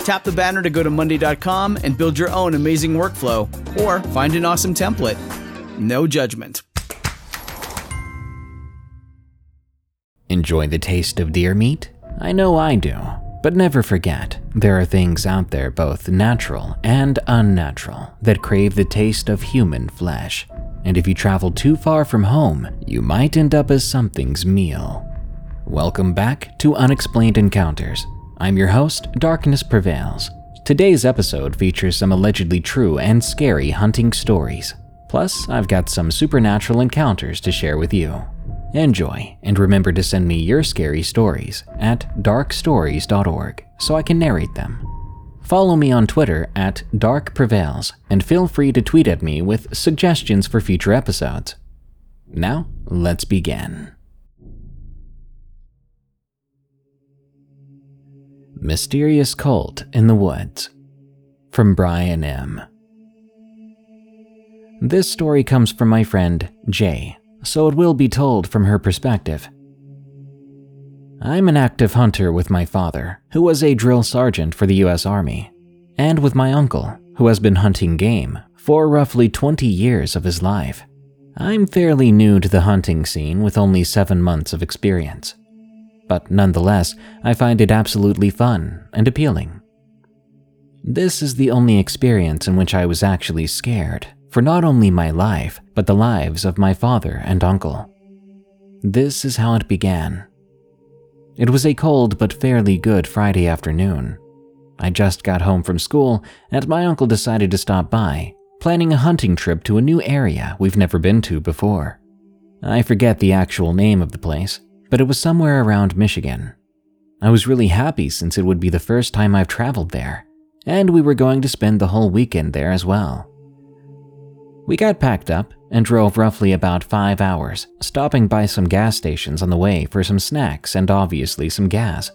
Tap the banner to go to Monday.com and build your own amazing workflow, or find an awesome template. No judgment. Enjoy the taste of deer meat? I know I do. But never forget, there are things out there both natural and unnatural that crave the taste of human flesh. And if you travel too far from home, you might end up as something's meal. Welcome back to Unexplained Encounters. I'm your host, Darkness Prevails. Today's episode features some allegedly true and scary hunting stories. Plus, I've got some supernatural encounters to share with you. Enjoy, and remember to send me your scary stories at darkstories.org so I can narrate them. Follow me on Twitter at Dark Prevails, and feel free to tweet at me with suggestions for future episodes. Now, let's begin. Mysterious Cult in the Woods from Brian M. This story comes from my friend Jay, so it will be told from her perspective. I'm an active hunter with my father, who was a drill sergeant for the US Army, and with my uncle, who has been hunting game for roughly 20 years of his life. I'm fairly new to the hunting scene with only seven months of experience, but nonetheless, I find it absolutely fun and appealing. This is the only experience in which I was actually scared for not only my life, but the lives of my father and uncle. This is how it began. It was a cold but fairly good Friday afternoon. I just got home from school, and my uncle decided to stop by, planning a hunting trip to a new area we've never been to before. I forget the actual name of the place, but it was somewhere around Michigan. I was really happy since it would be the first time I've traveled there, and we were going to spend the whole weekend there as well. We got packed up and drove roughly about five hours, stopping by some gas stations on the way for some snacks and obviously some gas.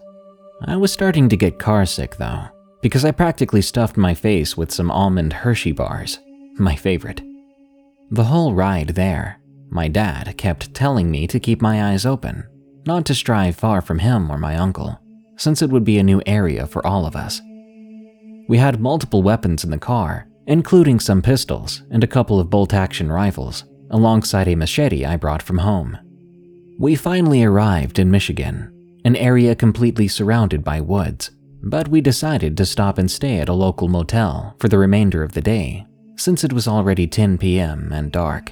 I was starting to get carsick though, because I practically stuffed my face with some almond Hershey bars, my favorite. The whole ride there, my dad kept telling me to keep my eyes open, not to strive far from him or my uncle, since it would be a new area for all of us. We had multiple weapons in the car, including some pistols and a couple of bolt action rifles, alongside a machete I brought from home. We finally arrived in Michigan, an area completely surrounded by woods, but we decided to stop and stay at a local motel for the remainder of the day, since it was already 10 p.m. and dark.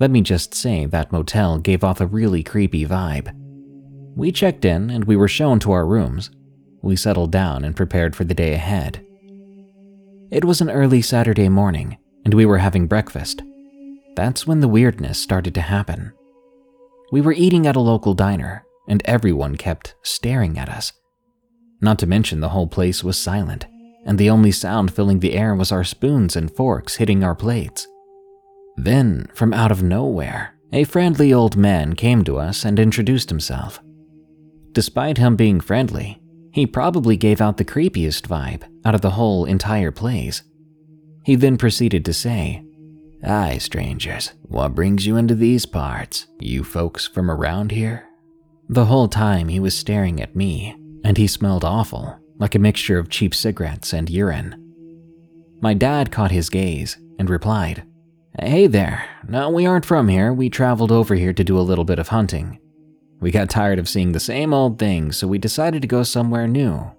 Let me just say that motel gave off a really creepy vibe. We checked in and we were shown to our rooms. We settled down and prepared for the day ahead. It was an early Saturday morning, and we were having breakfast. That's when the weirdness started to happen. We were eating at a local diner, and everyone kept staring at us. Not to mention, the whole place was silent, and the only sound filling the air was our spoons and forks hitting our plates. Then, from out of nowhere, a friendly old man came to us and introduced himself. Despite him being friendly, he probably gave out the creepiest vibe out of the whole entire place. He then proceeded to say, Hi, strangers. What brings you into these parts? You folks from around here? The whole time he was staring at me, and he smelled awful, like a mixture of cheap cigarettes and urine. My dad caught his gaze and replied, Hey there, no, we aren't from here. We traveled over here to do a little bit of hunting. We got tired of seeing the same old things, so we decided to go somewhere new.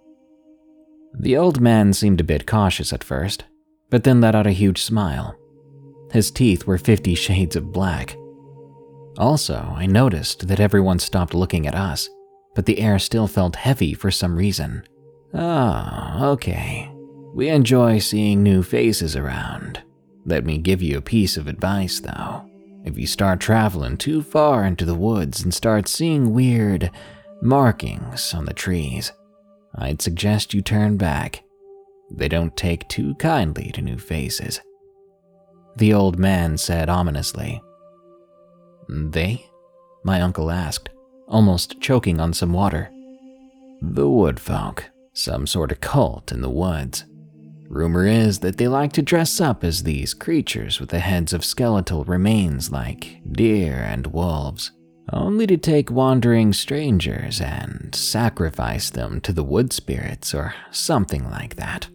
The old man seemed a bit cautious at first, but then let out a huge smile. His teeth were 50 shades of black. Also, I noticed that everyone stopped looking at us, but the air still felt heavy for some reason. Oh, okay. We enjoy seeing new faces around. Let me give you a piece of advice, though. If you start traveling too far into the woods and start seeing weird markings on the trees, I'd suggest you turn back. They don't take too kindly to new faces. The old man said ominously. They? My uncle asked, almost choking on some water. The woodfolk, some sort of cult in the woods. Rumor is that they like to dress up as these creatures with the heads of skeletal remains like deer and wolves, only to take wandering strangers and sacrifice them to the wood spirits or something like that.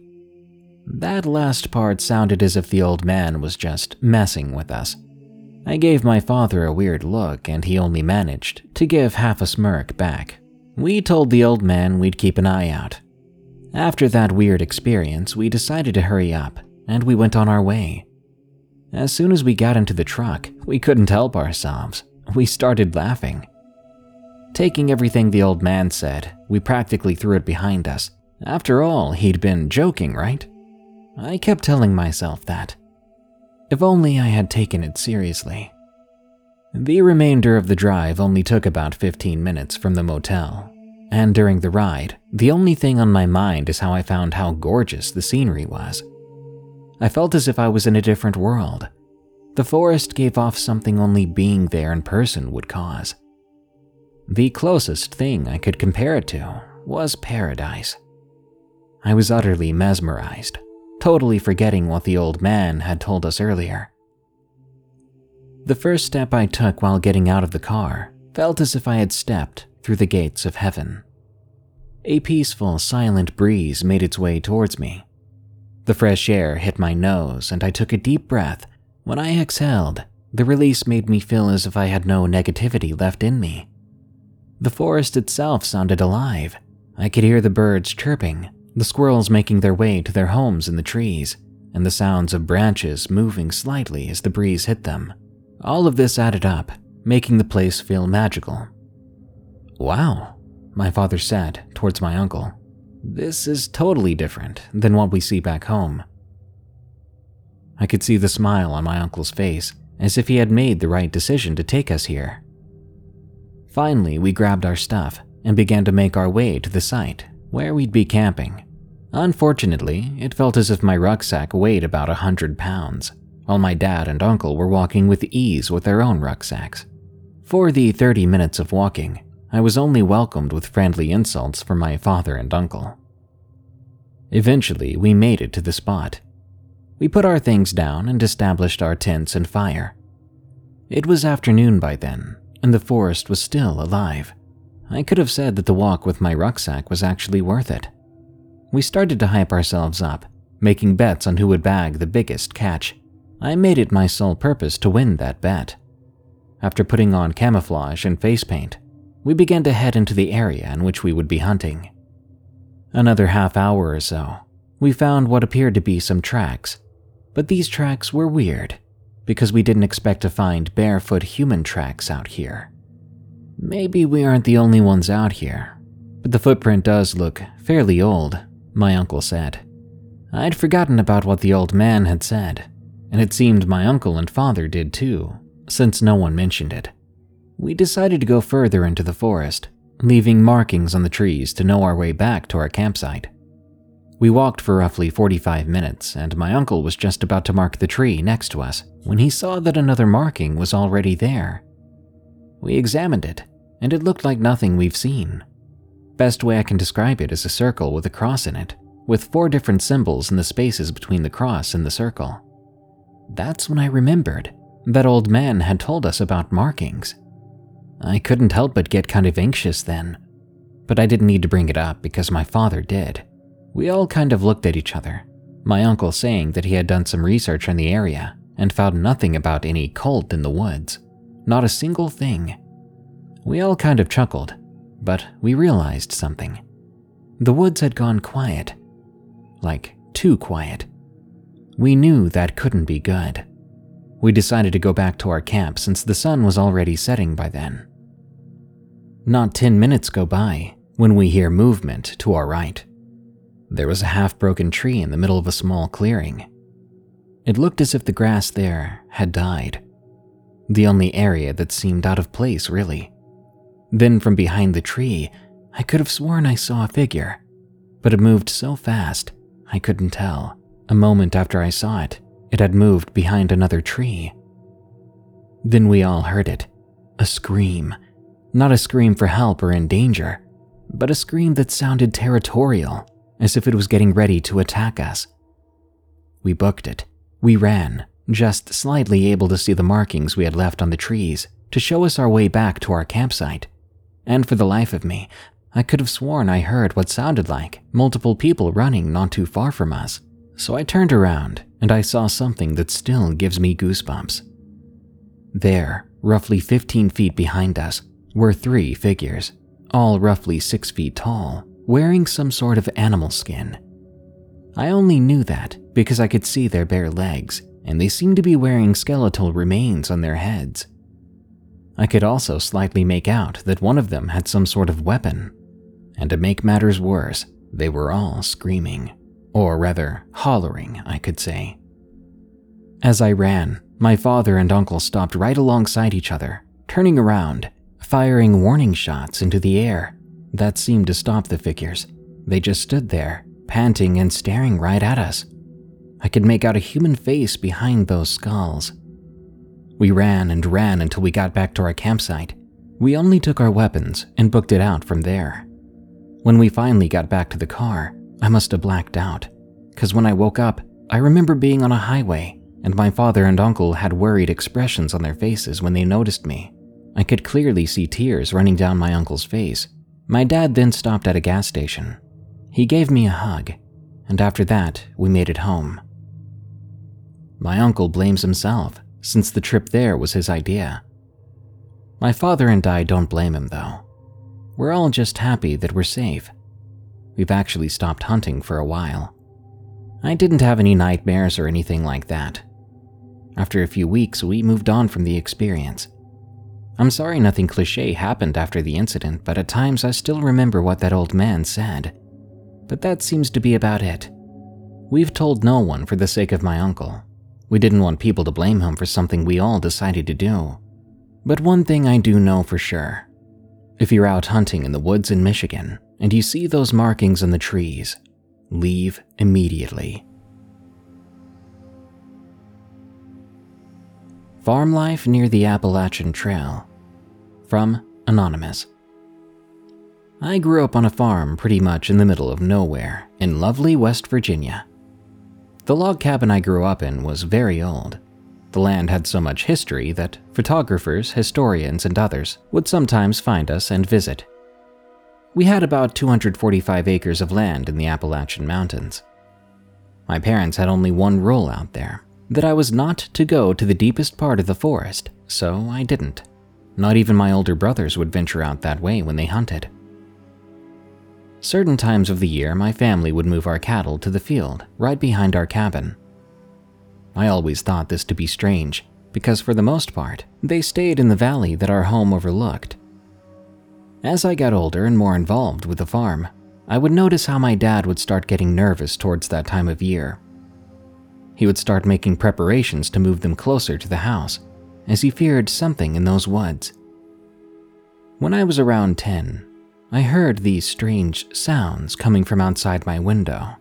That last part sounded as if the old man was just messing with us. I gave my father a weird look, and he only managed to give half a smirk back. We told the old man we'd keep an eye out, after that weird experience, we decided to hurry up, and we went on our way. As soon as we got into the truck, we couldn't help ourselves. We started laughing. Taking everything the old man said, we practically threw it behind us. After all, he'd been joking, right? I kept telling myself that. If only I had taken it seriously. The remainder of the drive only took about 15 minutes from the motel, and during the ride, the only thing on my mind is how I found how gorgeous the scenery was. I felt as if I was in a different world. The forest gave off something only being there in person would cause. The closest thing I could compare it to was paradise. I was utterly mesmerized, totally forgetting what the old man had told us earlier. The first step I took while getting out of the car felt as if I had stepped through the gates of heaven. A peaceful, silent breeze made its way towards me. The fresh air hit my nose, and I took a deep breath. When I exhaled, the release made me feel as if I had no negativity left in me. The forest itself sounded alive. I could hear the birds chirping, the squirrels making their way to their homes in the trees, and the sounds of branches moving slightly as the breeze hit them. All of this added up, making the place feel magical. Wow, my father said towards my uncle. This is totally different than what we see back home. I could see the smile on my uncle's face, as if he had made the right decision to take us here. Finally, we grabbed our stuff and began to make our way to the site where we'd be camping. Unfortunately, it felt as if my rucksack weighed about a hundred pounds, while my dad and uncle were walking with ease with their own rucksacks. For the 30 minutes of walking, I was only welcomed with friendly insults from my father and uncle. Eventually, we made it to the spot. We put our things down and established our tents and fire. It was afternoon by then, and the forest was still alive. I could have said that the walk with my rucksack was actually worth it. We started to hype ourselves up, making bets on who would bag the biggest catch. I made it my sole purpose to win that bet. After putting on camouflage and face paint, we began to head into the area in which we would be hunting. Another half hour or so, we found what appeared to be some tracks, but these tracks were weird because we didn't expect to find barefoot human tracks out here. Maybe we aren't the only ones out here, but the footprint does look fairly old, my uncle said. I'd forgotten about what the old man had said, and it seemed my uncle and father did too, since no one mentioned it we decided to go further into the forest leaving markings on the trees to know our way back to our campsite. We walked for roughly 45 minutes, and my uncle was just about to mark the tree next to us when he saw that another marking was already there. We examined it, and it looked like nothing we've seen. Best way I can describe it is a circle with a cross in it, with four different symbols in the spaces between the cross and the circle. That's when I remembered that old man had told us about markings. I couldn't help but get kind of anxious then, but I didn't need to bring it up because my father did. We all kind of looked at each other, my uncle saying that he had done some research on the area and found nothing about any cult in the woods. Not a single thing. We all kind of chuckled, but we realized something. The woods had gone quiet. Like, too quiet. We knew that couldn't be good. We decided to go back to our camp since the sun was already setting by then. Not 10 minutes go by when we hear movement to our right. There was a half broken tree in the middle of a small clearing. It looked as if the grass there had died. The only area that seemed out of place, really. Then from behind the tree, I could have sworn I saw a figure, but it moved so fast I couldn't tell. A moment after I saw it, it had moved behind another tree. Then we all heard it a scream. Not a scream for help or in danger, but a scream that sounded territorial as if it was getting ready to attack us. We booked it. We ran, just slightly able to see the markings we had left on the trees to show us our way back to our campsite. And for the life of me, I could have sworn I heard what sounded like multiple people running not too far from us. So I turned around and I saw something that still gives me goosebumps. There, roughly 15 feet behind us, were three figures, all roughly 6 feet tall, wearing some sort of animal skin. I only knew that because I could see their bare legs, and they seemed to be wearing skeletal remains on their heads. I could also slightly make out that one of them had some sort of weapon. And to make matters worse, they were all screaming, or rather, hollering, I could say. As I ran, my father and uncle stopped right alongside each other, turning around, firing warning shots into the air that seemed to stop the figures. They just stood there, panting and staring right at us. I could make out a human face behind those skulls. We ran and ran until we got back to our campsite. We only took our weapons and booked it out from there. When we finally got back to the car, I must have blacked out, because when I woke up, I remember being on a highway, and my father and uncle had worried expressions on their faces when they noticed me. I could clearly see tears running down my uncle's face my dad then stopped at a gas station. He gave me a hug, and after that, we made it home. My uncle blames himself, since the trip there was his idea. My father and I don't blame him, though. We're all just happy that we're safe. We've actually stopped hunting for a while. I didn't have any nightmares or anything like that. After a few weeks, we moved on from the experience. I'm sorry nothing cliche happened after the incident, but at times I still remember what that old man said. But that seems to be about it. We've told no one for the sake of my uncle. We didn't want people to blame him for something we all decided to do. But one thing I do know for sure if you're out hunting in the woods in Michigan and you see those markings in the trees, leave immediately. Farm life near the Appalachian Trail from Anonymous. I grew up on a farm pretty much in the middle of nowhere in lovely West Virginia. The log cabin I grew up in was very old. The land had so much history that photographers, historians, and others would sometimes find us and visit. We had about 245 acres of land in the Appalachian Mountains. My parents had only one rule out there that I was not to go to the deepest part of the forest, so I didn't. Not even my older brothers would venture out that way when they hunted. Certain times of the year, my family would move our cattle to the field right behind our cabin. I always thought this to be strange, because for the most part, they stayed in the valley that our home overlooked. As I got older and more involved with the farm, I would notice how my dad would start getting nervous towards that time of year. He would start making preparations to move them closer to the house as he feared something in those woods. When I was around 10, I heard these strange sounds coming from outside my window.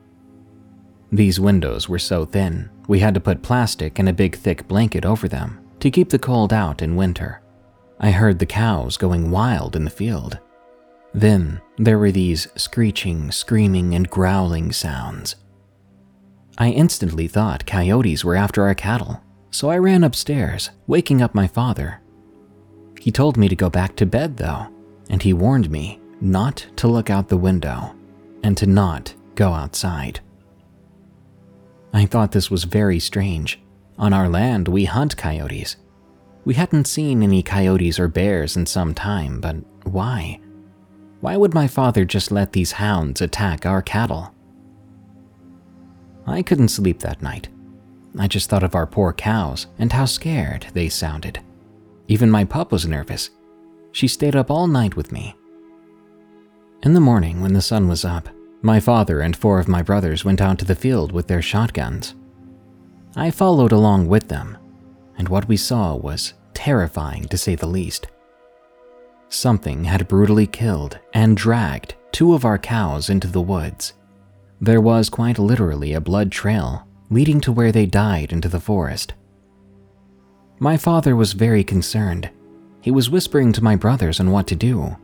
These windows were so thin, we had to put plastic and a big thick blanket over them to keep the cold out in winter. I heard the cows going wild in the field. Then there were these screeching, screaming, and growling sounds. I instantly thought coyotes were after our cattle, so I ran upstairs, waking up my father. He told me to go back to bed, though, and he warned me not to look out the window and to not go outside. I thought this was very strange. On our land, we hunt coyotes. We hadn't seen any coyotes or bears in some time, but why? Why would my father just let these hounds attack our cattle? I couldn't sleep that night. I just thought of our poor cows and how scared they sounded. Even my pup was nervous. She stayed up all night with me. In the morning, when the sun was up, my father and four of my brothers went out to the field with their shotguns. I followed along with them, and what we saw was terrifying to say the least. Something had brutally killed and dragged two of our cows into the woods. There was quite literally a blood trail leading to where they died into the forest. My father was very concerned. He was whispering to my brothers on what to do.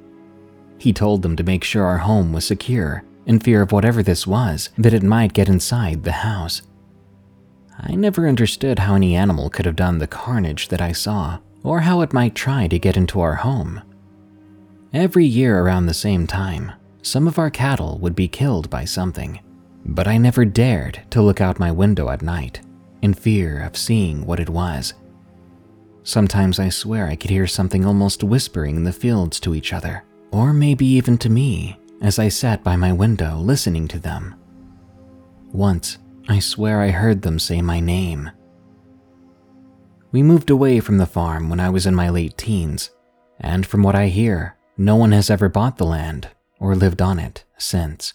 He told them to make sure our home was secure in fear of whatever this was, that it might get inside the house. I never understood how any animal could have done the carnage that I saw, or how it might try to get into our home. Every year around the same time, some of our cattle would be killed by something, but I never dared to look out my window at night in fear of seeing what it was. Sometimes I swear I could hear something almost whispering in the fields to each other, or maybe even to me as I sat by my window listening to them. Once, I swear I heard them say my name. We moved away from the farm when I was in my late teens, and from what I hear, no one has ever bought the land or lived on it since.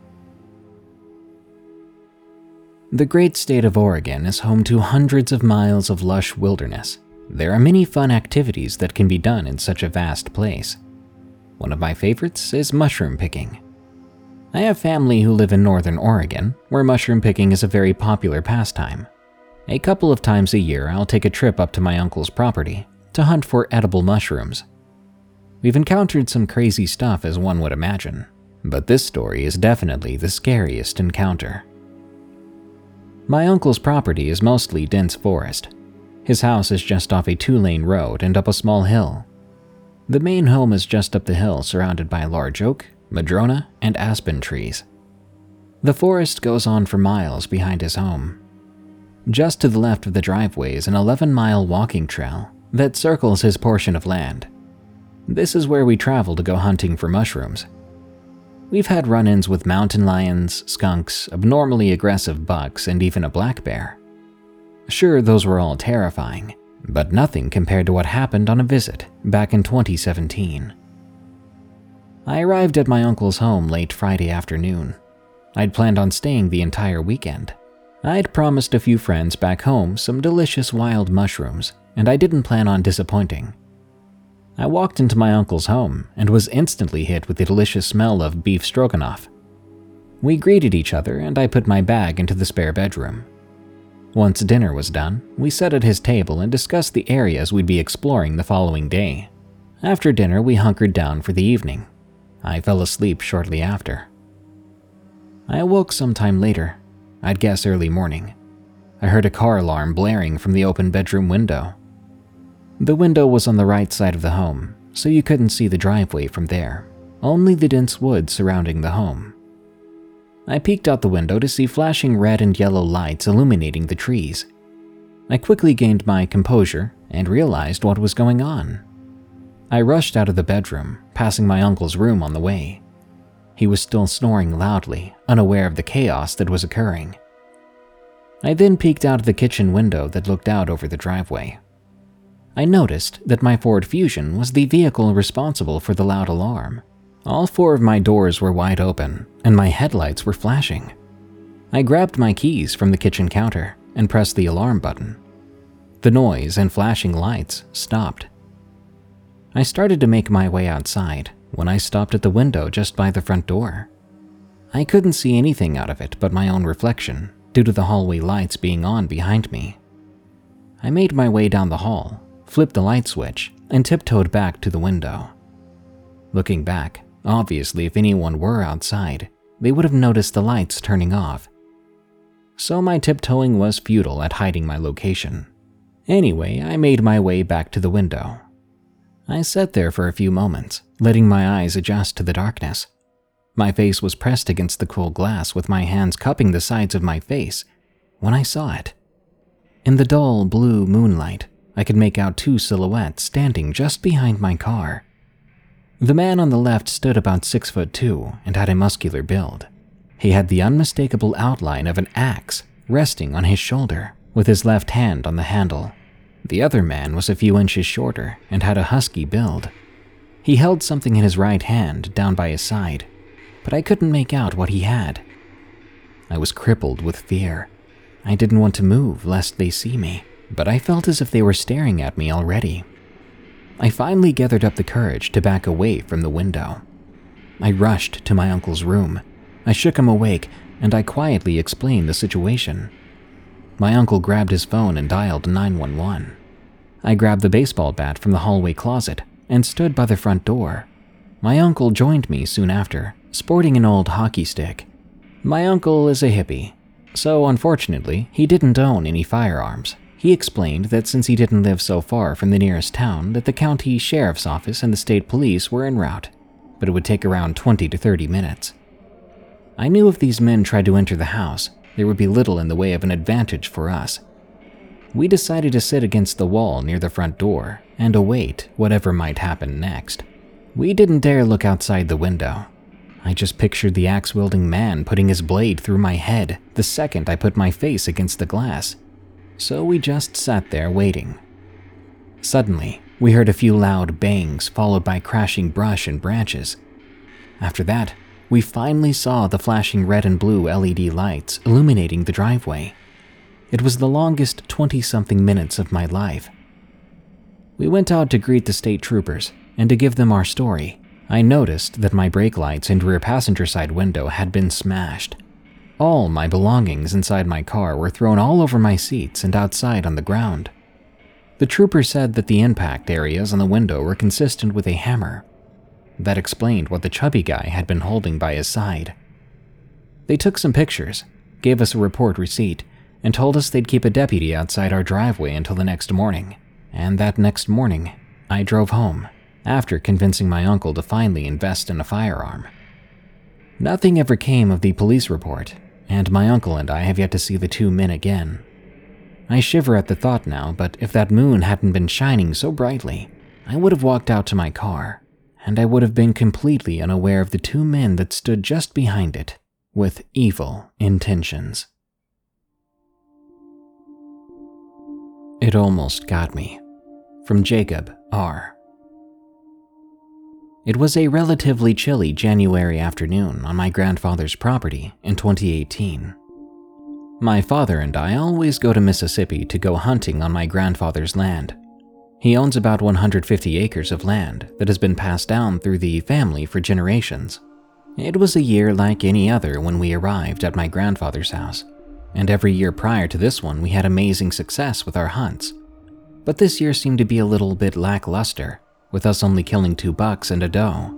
The great state of Oregon is home to hundreds of miles of lush wilderness. There are many fun activities that can be done in such a vast place. One of my favorites is mushroom picking. I have family who live in northern Oregon, where mushroom picking is a very popular pastime. A couple of times a year, I'll take a trip up to my uncle's property to hunt for edible mushrooms. We've encountered some crazy stuff, as one would imagine, but this story is definitely the scariest encounter. My uncle's property is mostly dense forest. His house is just off a two lane road and up a small hill. The main home is just up the hill, surrounded by large oak, madrona, and aspen trees. The forest goes on for miles behind his home. Just to the left of the driveway is an 11 mile walking trail that circles his portion of land. This is where we travel to go hunting for mushrooms. We've had run ins with mountain lions, skunks, abnormally aggressive bucks, and even a black bear. Sure, those were all terrifying, but nothing compared to what happened on a visit back in 2017. I arrived at my uncle's home late Friday afternoon. I'd planned on staying the entire weekend. I'd promised a few friends back home some delicious wild mushrooms, and I didn't plan on disappointing. I walked into my uncle's home and was instantly hit with the delicious smell of beef stroganoff. We greeted each other, and I put my bag into the spare bedroom. Once dinner was done, we sat at his table and discussed the areas we'd be exploring the following day. After dinner, we hunkered down for the evening. I fell asleep shortly after. I awoke sometime later, I'd guess early morning. I heard a car alarm blaring from the open bedroom window. The window was on the right side of the home, so you couldn't see the driveway from there, only the dense woods surrounding the home. I peeked out the window to see flashing red and yellow lights illuminating the trees. I quickly gained my composure and realized what was going on. I rushed out of the bedroom, passing my uncle's room on the way. He was still snoring loudly, unaware of the chaos that was occurring. I then peeked out of the kitchen window that looked out over the driveway. I noticed that my Ford Fusion was the vehicle responsible for the loud alarm. All four of my doors were wide open, and my headlights were flashing. I grabbed my keys from the kitchen counter and pressed the alarm button. The noise and flashing lights stopped. I started to make my way outside when I stopped at the window just by the front door. I couldn't see anything out of it but my own reflection due to the hallway lights being on behind me. I made my way down the hall, flipped the light switch, and tiptoed back to the window. Looking back, obviously, if anyone were outside, they would have noticed the lights turning off. So my tiptoeing was futile at hiding my location. Anyway, I made my way back to the window. I sat there for a few moments, letting my eyes adjust to the darkness. My face was pressed against the cool glass with my hands cupping the sides of my face when I saw it. In the dull blue moonlight, I could make out two silhouettes standing just behind my car. The man on the left stood about six foot two and had a muscular build. He had the unmistakable outline of an axe resting on his shoulder, with his left hand on the handle. The other man was a few inches shorter and had a husky build. He held something in his right hand down by his side, but I couldn't make out what he had. I was crippled with fear. I didn't want to move lest they see me, but I felt as if they were staring at me already. I finally gathered up the courage to back away from the window. I rushed to my uncle's room. I shook him awake and I quietly explained the situation. My uncle grabbed his phone and dialed 911. I grabbed the baseball bat from the hallway closet and stood by the front door. My uncle joined me soon after, sporting an old hockey stick. My uncle is a hippie, so unfortunately, he didn't own any firearms. He explained that since he didn't live so far from the nearest town, that the county sheriff's office and the state police were en route, but it would take around 20 to 30 minutes. I knew if these men tried to enter the house, there would be little in the way of an advantage for us. We decided to sit against the wall near the front door and await whatever might happen next. We didn't dare look outside the window. I just pictured the axe wielding man putting his blade through my head the second I put my face against the glass. So we just sat there waiting. Suddenly, we heard a few loud bangs followed by crashing brush and branches. After that, we finally saw the flashing red and blue LED lights illuminating the driveway. It was the longest 20 something minutes of my life. We went out to greet the state troopers and to give them our story. I noticed that my brake lights and rear passenger side window had been smashed. All my belongings inside my car were thrown all over my seats and outside on the ground. The trooper said that the impact areas on the window were consistent with a hammer. That explained what the chubby guy had been holding by his side. They took some pictures, gave us a report receipt, and told us they'd keep a deputy outside our driveway until the next morning. And that next morning, I drove home after convincing my uncle to finally invest in a firearm. Nothing ever came of the police report, and my uncle and I have yet to see the two men again. I shiver at the thought now, but if that moon hadn't been shining so brightly, I would have walked out to my car, and I would have been completely unaware of the two men that stood just behind it, with evil intentions. It almost got me. From Jacob R. It was a relatively chilly January afternoon on my grandfather's property in 2018. My father and I always go to Mississippi to go hunting on my grandfather's land. He owns about 150 acres of land that has been passed down through the family for generations. It was a year like any other when we arrived at my grandfather's house, and every year prior to this one we had amazing success with our hunts. But this year seemed to be a little bit lackluster, with us only killing two bucks and a doe.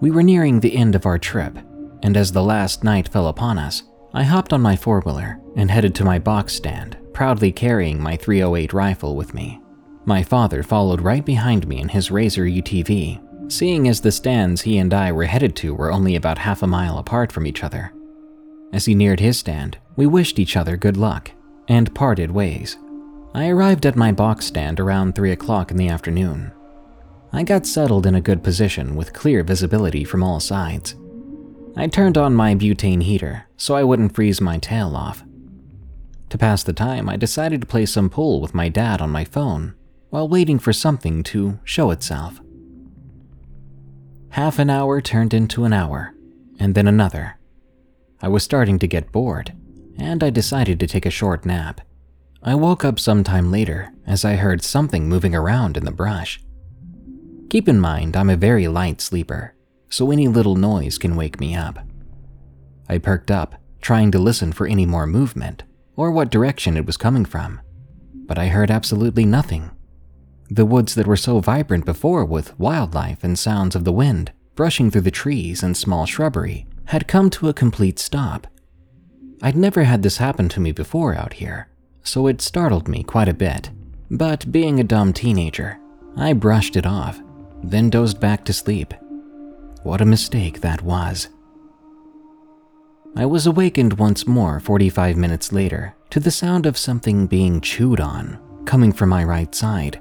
We were nearing the end of our trip, and as the last night fell upon us, I hopped on my four wheeler and headed to my box stand, proudly carrying my 308 rifle with me. My father followed right behind me in his Razor UTV, seeing as the stands he and I were headed to were only about half a mile apart from each other. As he neared his stand, we wished each other good luck and parted ways. I arrived at my box stand around 3 o'clock in the afternoon. I got settled in a good position with clear visibility from all sides. I turned on my butane heater so I wouldn't freeze my tail off. To pass the time, I decided to play some pool with my dad on my phone while waiting for something to show itself. Half an hour turned into an hour, and then another. I was starting to get bored, and I decided to take a short nap. I woke up sometime later as I heard something moving around in the brush. Keep in mind, I'm a very light sleeper, so any little noise can wake me up. I perked up, trying to listen for any more movement or what direction it was coming from, but I heard absolutely nothing. The woods that were so vibrant before with wildlife and sounds of the wind brushing through the trees and small shrubbery had come to a complete stop. I'd never had this happen to me before out here, so it startled me quite a bit. But being a dumb teenager, I brushed it off, then dozed back to sleep. What a mistake that was. I was awakened once more 45 minutes later to the sound of something being chewed on coming from my right side.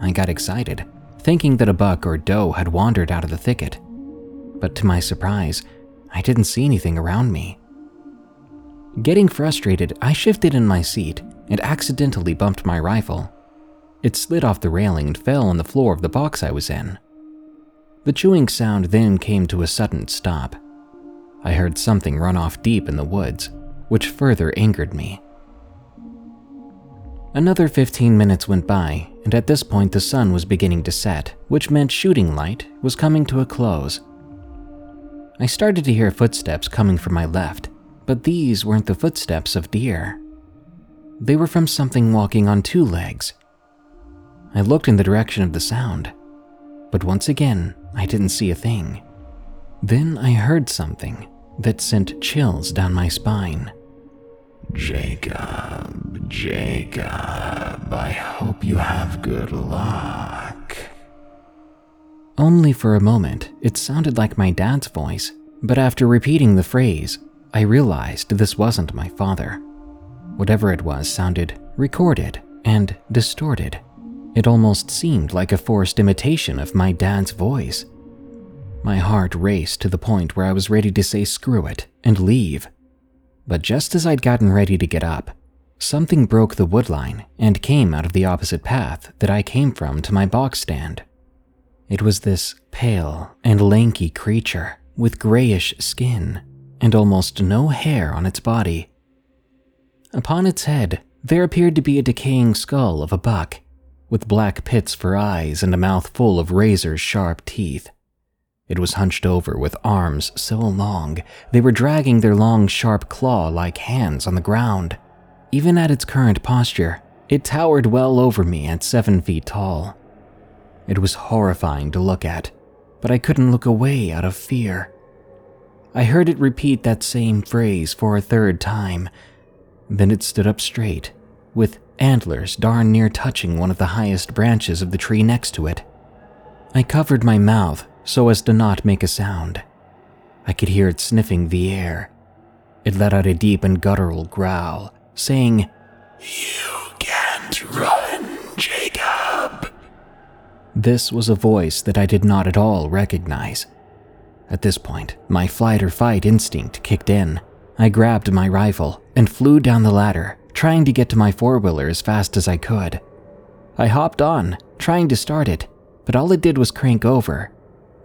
I got excited, thinking that a buck or doe had wandered out of the thicket. But to my surprise, I didn't see anything around me. Getting frustrated, I shifted in my seat and accidentally bumped my rifle. It slid off the railing and fell on the floor of the box I was in. The chewing sound then came to a sudden stop. I heard something run off deep in the woods, which further angered me. Another 15 minutes went by, and at this point the sun was beginning to set, which meant shooting light was coming to a close. I started to hear footsteps coming from my left, but these weren't the footsteps of deer. They were from something walking on two legs. I looked in the direction of the sound, but once again, I didn't see a thing. Then I heard something that sent chills down my spine. Jacob, Jacob, I hope you have good luck. Only for a moment, it sounded like my dad's voice, but after repeating the phrase, I realized this wasn't my father. Whatever it was sounded recorded and distorted. It almost seemed like a forced imitation of my dad's voice. My heart raced to the point where I was ready to say screw it and leave. But just as I'd gotten ready to get up, something broke the woodline and came out of the opposite path that I came from to my box stand. It was this pale and lanky creature with grayish skin and almost no hair on its body. Upon its head, there appeared to be a decaying skull of a buck, with black pits for eyes and a mouth full of razor sharp teeth. It was hunched over with arms so long they were dragging their long, sharp claw like hands on the ground. Even at its current posture, it towered well over me at seven feet tall. It was horrifying to look at, but I couldn't look away out of fear. I heard it repeat that same phrase for a third time. Then it stood up straight, with antlers darn near touching one of the highest branches of the tree next to it. I covered my mouth so as to not make a sound. I could hear it sniffing the air. It let out a deep and guttural growl, saying, You can't run, Jacob. This was a voice that I did not at all recognize. At this point, my flight or fight instinct kicked in. I grabbed my rifle and flew down the ladder, trying to get to my four wheeler as fast as I could. I hopped on, trying to start it, but all it did was crank over.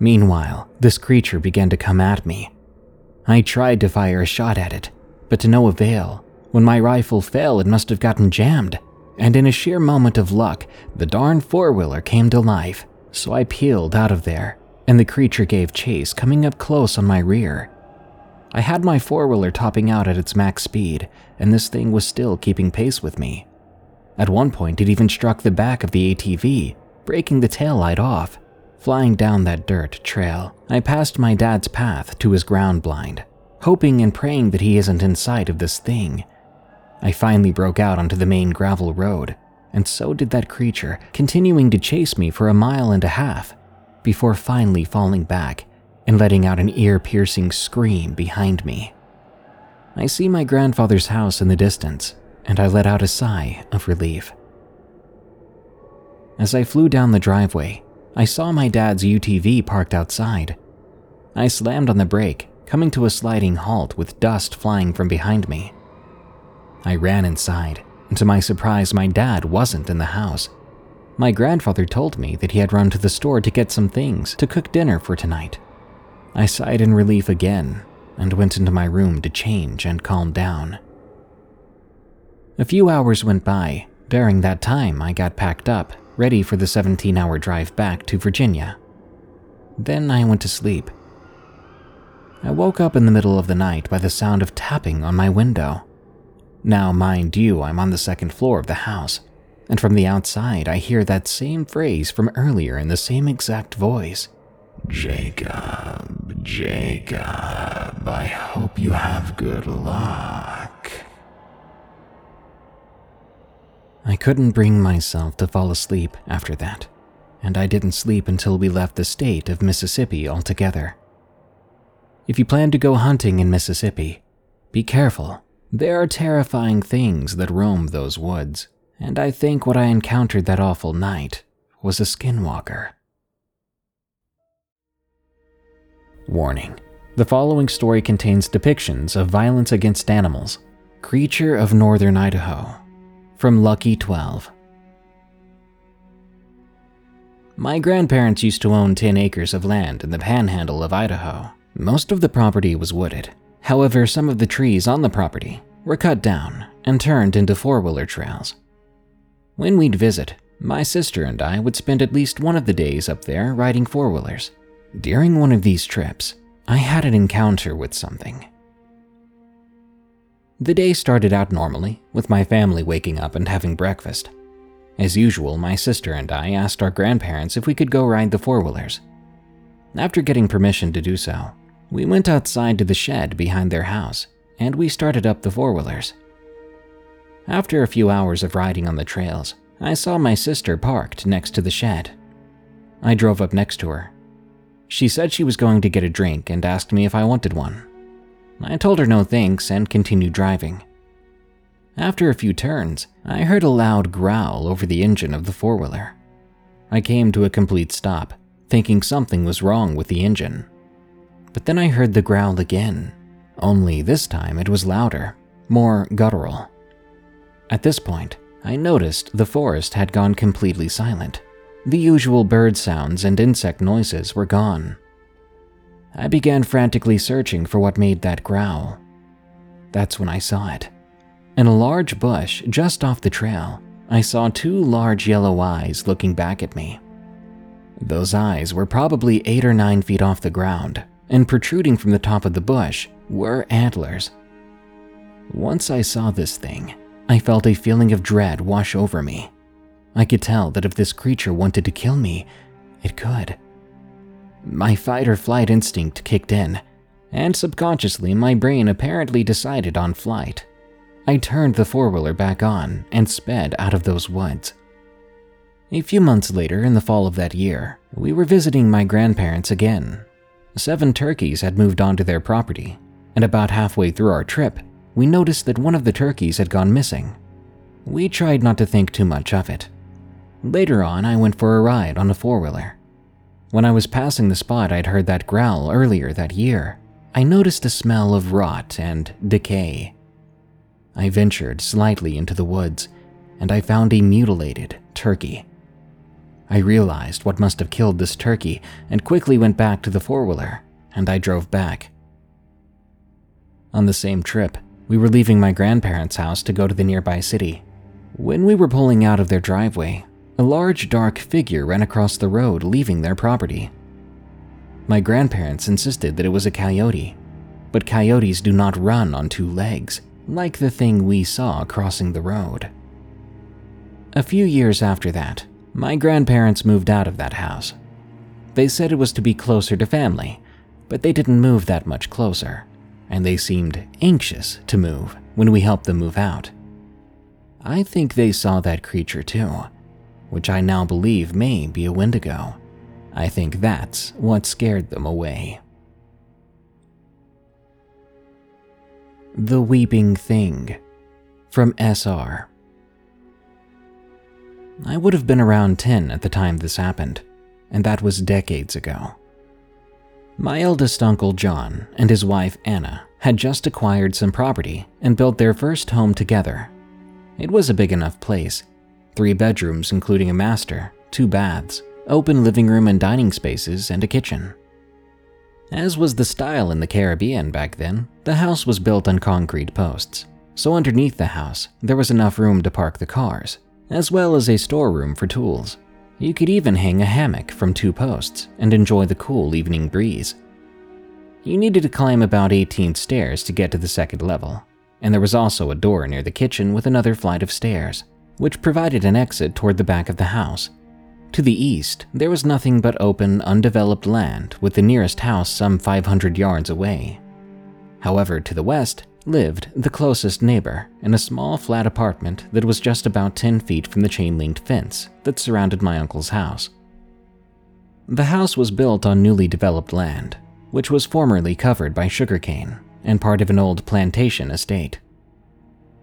Meanwhile, this creature began to come at me. I tried to fire a shot at it, but to no avail. When my rifle fell, it must have gotten jammed, and in a sheer moment of luck, the darn four wheeler came to life, so I peeled out of there, and the creature gave chase, coming up close on my rear. I had my four wheeler topping out at its max speed, and this thing was still keeping pace with me. At one point, it even struck the back of the ATV, breaking the tail light off. Flying down that dirt trail, I passed my dad's path to his ground blind, hoping and praying that he isn't in sight of this thing. I finally broke out onto the main gravel road, and so did that creature, continuing to chase me for a mile and a half, before finally falling back and letting out an ear piercing scream behind me. I see my grandfather's house in the distance, and I let out a sigh of relief. As I flew down the driveway, I saw my dad's UTV parked outside. I slammed on the brake, coming to a sliding halt with dust flying from behind me. I ran inside, and to my surprise, my dad wasn't in the house. My grandfather told me that he had run to the store to get some things to cook dinner for tonight. I sighed in relief again and went into my room to change and calm down. A few hours went by. During that time, I got packed up ready for the 17 hour drive back to Virginia. Then I went to sleep. I woke up in the middle of the night by the sound of tapping on my window. Now, mind you, I'm on the second floor of the house, and from the outside, I hear that same phrase from earlier in the same exact voice Jacob, Jacob, I hope you have good luck. I couldn't bring myself to fall asleep after that, and I didn't sleep until we left the state of Mississippi altogether. If you plan to go hunting in Mississippi, be careful. There are terrifying things that roam those woods, and I think what I encountered that awful night was a skinwalker. Warning The following story contains depictions of violence against animals. Creature of Northern Idaho from Lucky 12. My grandparents used to own 10 acres of land in the panhandle of Idaho. Most of the property was wooded. However, some of the trees on the property were cut down and turned into four wheeler trails. When we'd visit, my sister and I would spend at least one of the days up there riding four wheelers. During one of these trips, I had an encounter with something. The day started out normally, with my family waking up and having breakfast. As usual, my sister and I asked our grandparents if we could go ride the four wheelers. After getting permission to do so, we went outside to the shed behind their house and we started up the four wheelers. After a few hours of riding on the trails, I saw my sister parked next to the shed. I drove up next to her. She said she was going to get a drink and asked me if I wanted one. I told her no thanks and continued driving. After a few turns, I heard a loud growl over the engine of the four wheeler. I came to a complete stop, thinking something was wrong with the engine. But then I heard the growl again, only this time it was louder, more guttural. At this point, I noticed the forest had gone completely silent. The usual bird sounds and insect noises were gone. I began frantically searching for what made that growl. That's when I saw it. In a large bush just off the trail, I saw two large yellow eyes looking back at me. Those eyes were probably eight or nine feet off the ground, and protruding from the top of the bush were antlers. Once I saw this thing, I felt a feeling of dread wash over me. I could tell that if this creature wanted to kill me, it could. My fight or flight instinct kicked in, and subconsciously my brain apparently decided on flight. I turned the four wheeler back on and sped out of those woods. A few months later, in the fall of that year, we were visiting my grandparents again. Seven turkeys had moved onto their property, and about halfway through our trip, we noticed that one of the turkeys had gone missing. We tried not to think too much of it. Later on, I went for a ride on a four wheeler. When I was passing the spot I'd heard that growl earlier that year, I noticed a smell of rot and decay. I ventured slightly into the woods and I found a mutilated turkey. I realized what must have killed this turkey and quickly went back to the four wheeler, and I drove back. On the same trip, we were leaving my grandparents' house to go to the nearby city. When we were pulling out of their driveway, a large dark figure ran across the road leaving their property. My grandparents insisted that it was a coyote, but coyotes do not run on two legs, like the thing we saw crossing the road. A few years after that, my grandparents moved out of that house. They said it was to be closer to family, but they didn't move that much closer, and they seemed anxious to move when we helped them move out. I think they saw that creature too, which I now believe may be a wendigo. I think that's what scared them away. The Weeping Thing from SR. I would have been around 10 at the time this happened, and that was decades ago. My eldest uncle John and his wife Anna had just acquired some property and built their first home together. It was a big enough place three bedrooms, including a master, two baths, open living room and dining spaces, and a kitchen. As was the style in the Caribbean back then, the house was built on concrete posts, so underneath the house, there was enough room to park the cars, as well as a storeroom for tools. You could even hang a hammock from two posts and enjoy the cool evening breeze. You needed to climb about 18 stairs to get to the second level, and there was also a door near the kitchen with another flight of stairs, which provided an exit toward the back of the house to the east, there was nothing but open, undeveloped land, with the nearest house some 500 yards away. However, to the west lived the closest neighbor in a small flat apartment that was just about 10 feet from the chain linked fence that surrounded my uncle's house. The house was built on newly developed land, which was formerly covered by sugarcane and part of an old plantation estate.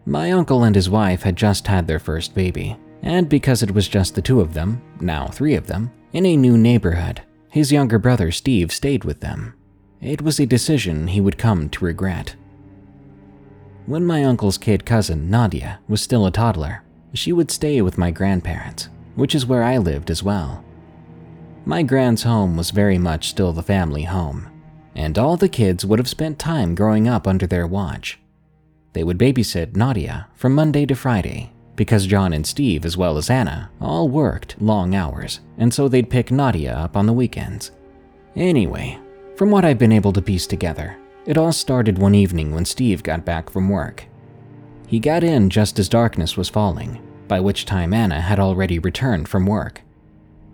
My uncle and his wife had just had their first baby, and because it was just the two of them, now three of them, in a new neighborhood, his younger brother Steve stayed with them. It was a decision he would come to regret. When my uncle's kid cousin, Nadia, was still a toddler, she would stay with my grandparents, which is where I lived as well. My grand's home was very much still the family home, and all the kids would have spent time growing up under their watch. They would babysit Nadia from Monday to Friday because John and Steve, as well as Anna, all worked long hours, and so they'd pick Nadia up on the weekends. Anyway, from what I've been able to piece together, it all started one evening when Steve got back from work. He got in just as darkness was falling, by which time Anna had already returned from work.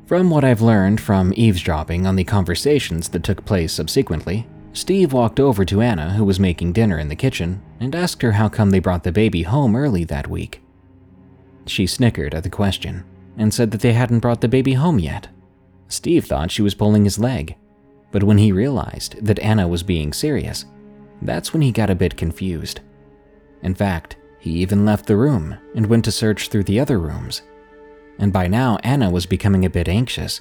From what I've learned from eavesdropping on the conversations that took place subsequently, Steve walked over to Anna, who was making dinner in the kitchen, and asked her how come they brought the baby home early that week. She snickered at the question and said that they hadn't brought the baby home yet. Steve thought she was pulling his leg, but when he realized that Anna was being serious, that's when he got a bit confused. In fact, he even left the room and went to search through the other rooms. And by now, Anna was becoming a bit anxious.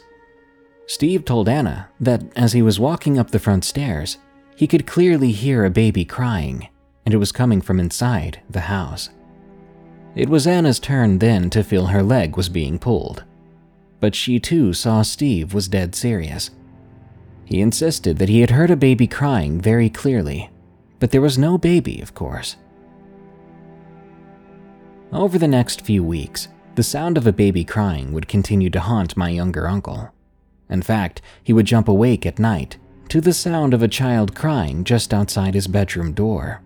Steve told Anna that as he was walking up the front stairs, he could clearly hear a baby crying, and it was coming from inside the house. It was Anna's turn then to feel her leg was being pulled. But she too saw Steve was dead serious. He insisted that he had heard a baby crying very clearly, but there was no baby, of course. Over the next few weeks, the sound of a baby crying would continue to haunt my younger uncle. In fact, he would jump awake at night to the sound of a child crying just outside his bedroom door.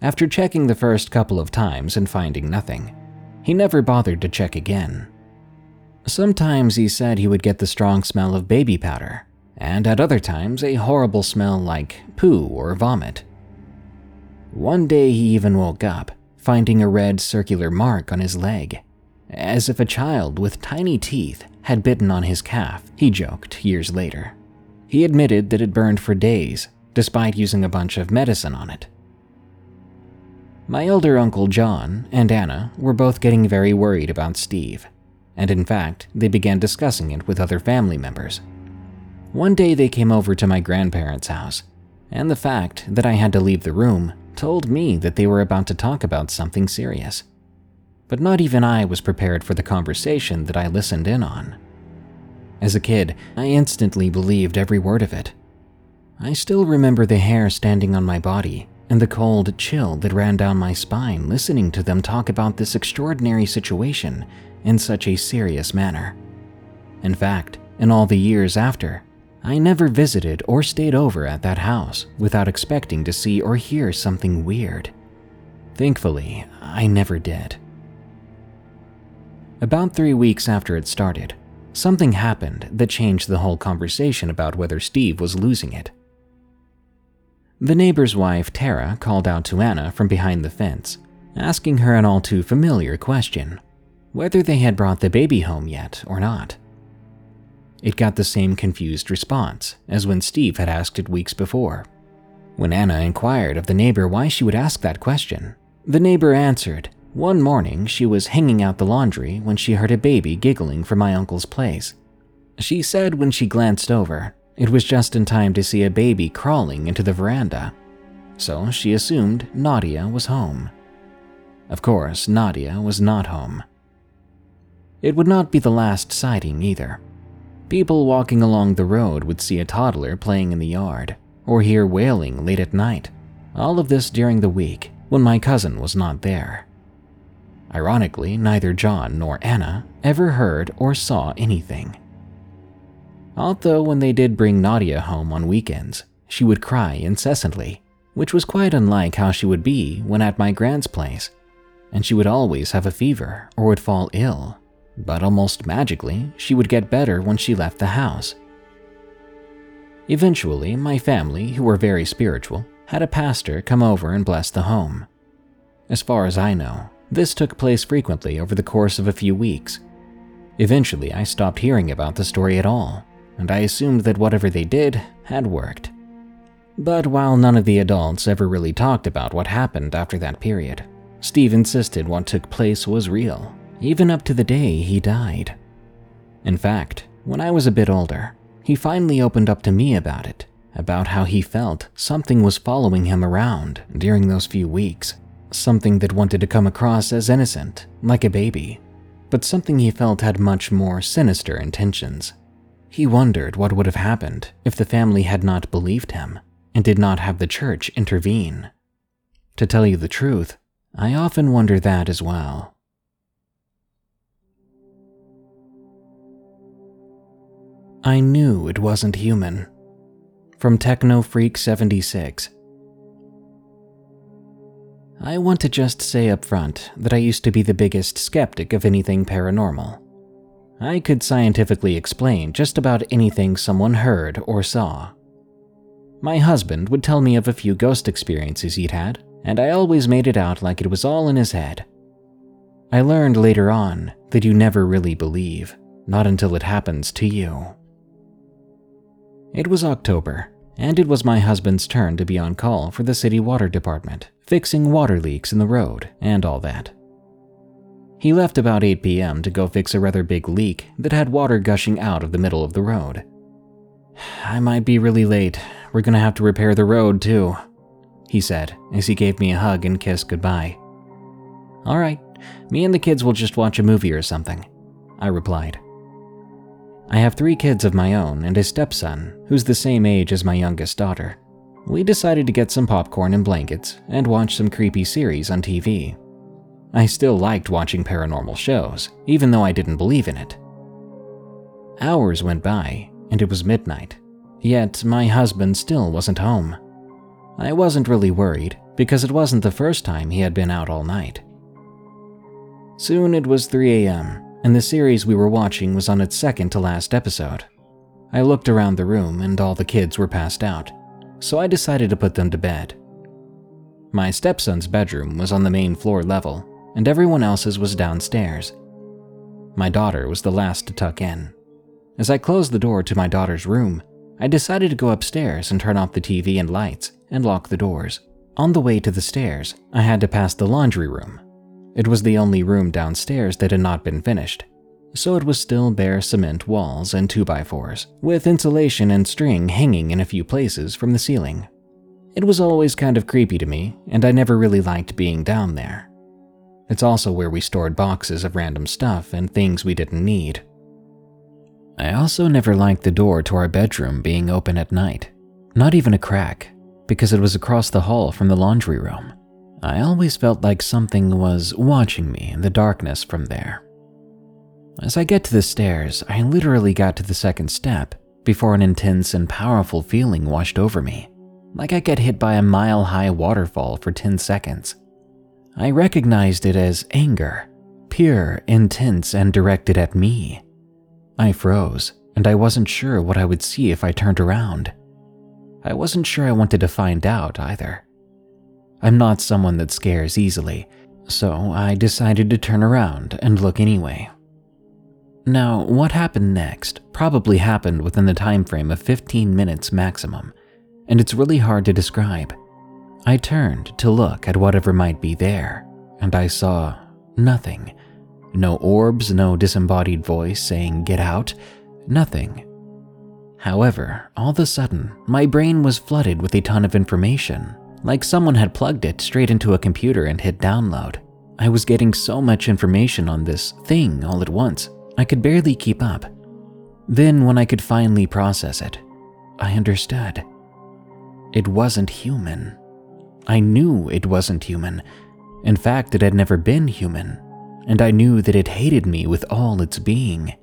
After checking the first couple of times and finding nothing, he never bothered to check again. Sometimes he said he would get the strong smell of baby powder, and at other times a horrible smell like poo or vomit. One day he even woke up, finding a red circular mark on his leg, as if a child with tiny teeth had bitten on his calf, he joked years later. He admitted that it burned for days, despite using a bunch of medicine on it. My elder uncle John and Anna were both getting very worried about Steve, and in fact, they began discussing it with other family members. One day they came over to my grandparents' house, and the fact that I had to leave the room told me that they were about to talk about something serious. But not even I was prepared for the conversation that I listened in on. As a kid, I instantly believed every word of it. I still remember the hair standing on my body and the cold chill that ran down my spine listening to them talk about this extraordinary situation in such a serious manner. In fact, in all the years after, I never visited or stayed over at that house without expecting to see or hear something weird. Thankfully, I never did. About three weeks after it started, something happened that changed the whole conversation about whether Steve was losing it. The neighbor's wife, Tara, called out to Anna from behind the fence, asking her an all too familiar question whether they had brought the baby home yet or not. It got the same confused response as when Steve had asked it weeks before. When Anna inquired of the neighbor why she would ask that question, the neighbor answered one morning she was hanging out the laundry when she heard a baby giggling from my uncle's place. She said when she glanced over, it was just in time to see a baby crawling into the veranda, so she assumed Nadia was home. Of course, Nadia was not home. It would not be the last sighting either. People walking along the road would see a toddler playing in the yard, or hear wailing late at night. All of this during the week when my cousin was not there. Ironically, neither John nor Anna ever heard or saw anything. Although, when they did bring Nadia home on weekends, she would cry incessantly, which was quite unlike how she would be when at my grand's place, and she would always have a fever or would fall ill, but almost magically, she would get better when she left the house. Eventually, my family, who were very spiritual, had a pastor come over and bless the home. As far as I know, this took place frequently over the course of a few weeks. Eventually, I stopped hearing about the story at all and I assumed that whatever they did had worked. But while none of the adults ever really talked about what happened after that period, Steve insisted what took place was real, even up to the day he died. In fact, when I was a bit older, he finally opened up to me about it, about how he felt something was following him around during those few weeks, something that wanted to come across as innocent, like a baby, but something he felt had much more sinister intentions. He wondered what would have happened if the family had not believed him and did not have the church intervene. To tell you the truth, I often wonder that as well. I knew it wasn't human. From Techno Freak 76. I want to just say up front that I used to be the biggest skeptic of anything paranormal. I could scientifically explain just about anything someone heard or saw. My husband would tell me of a few ghost experiences he'd had, and I always made it out like it was all in his head. I learned later on that you never really believe, not until it happens to you. It was October, and it was my husband's turn to be on call for the city water department, fixing water leaks in the road and all that. He left about 8 p.m. to go fix a rather big leak that had water gushing out of the middle of the road. I might be really late. We're gonna have to repair the road, too, he said as he gave me a hug and kissed goodbye. Alright, me and the kids will just watch a movie or something, I replied. I have three kids of my own and a stepson who's the same age as my youngest daughter. We decided to get some popcorn and blankets and watch some creepy series on TV. I still liked watching paranormal shows, even though I didn't believe in it. Hours went by, and it was midnight, yet my husband still wasn't home. I wasn't really worried, because it wasn't the first time he had been out all night. Soon it was 3 a.m., and the series we were watching was on its second to last episode. I looked around the room, and all the kids were passed out, so I decided to put them to bed. My stepson's bedroom was on the main floor level, and everyone else's was downstairs. My daughter was the last to tuck in. As I closed the door to my daughter's room, I decided to go upstairs and turn off the TV and lights and lock the doors. On the way to the stairs, I had to pass the laundry room. It was the only room downstairs that had not been finished, so it was still bare cement walls and 2x4s, with insulation and string hanging in a few places from the ceiling. It was always kind of creepy to me, and I never really liked being down there. It's also where we stored boxes of random stuff and things we didn't need. I also never liked the door to our bedroom being open at night, not even a crack, because it was across the hall from the laundry room. I always felt like something was watching me in the darkness from there. As I get to the stairs, I literally got to the second step before an intense and powerful feeling washed over me, like I get hit by a mile high waterfall for 10 seconds. I recognized it as anger, pure, intense, and directed at me. I froze, and I wasn't sure what I would see if I turned around. I wasn't sure I wanted to find out either. I'm not someone that scares easily, so I decided to turn around and look anyway. Now, what happened next probably happened within the time frame of 15 minutes maximum, and it's really hard to describe. I turned to look at whatever might be there, and I saw nothing. No orbs, no disembodied voice saying, Get out, nothing. However, all of a sudden, my brain was flooded with a ton of information, like someone had plugged it straight into a computer and hit download. I was getting so much information on this thing all at once I could barely keep up. Then, when I could finally process it, I understood. It wasn't human. I knew it wasn't human. In fact, it had never been human, and I knew that it hated me with all its being.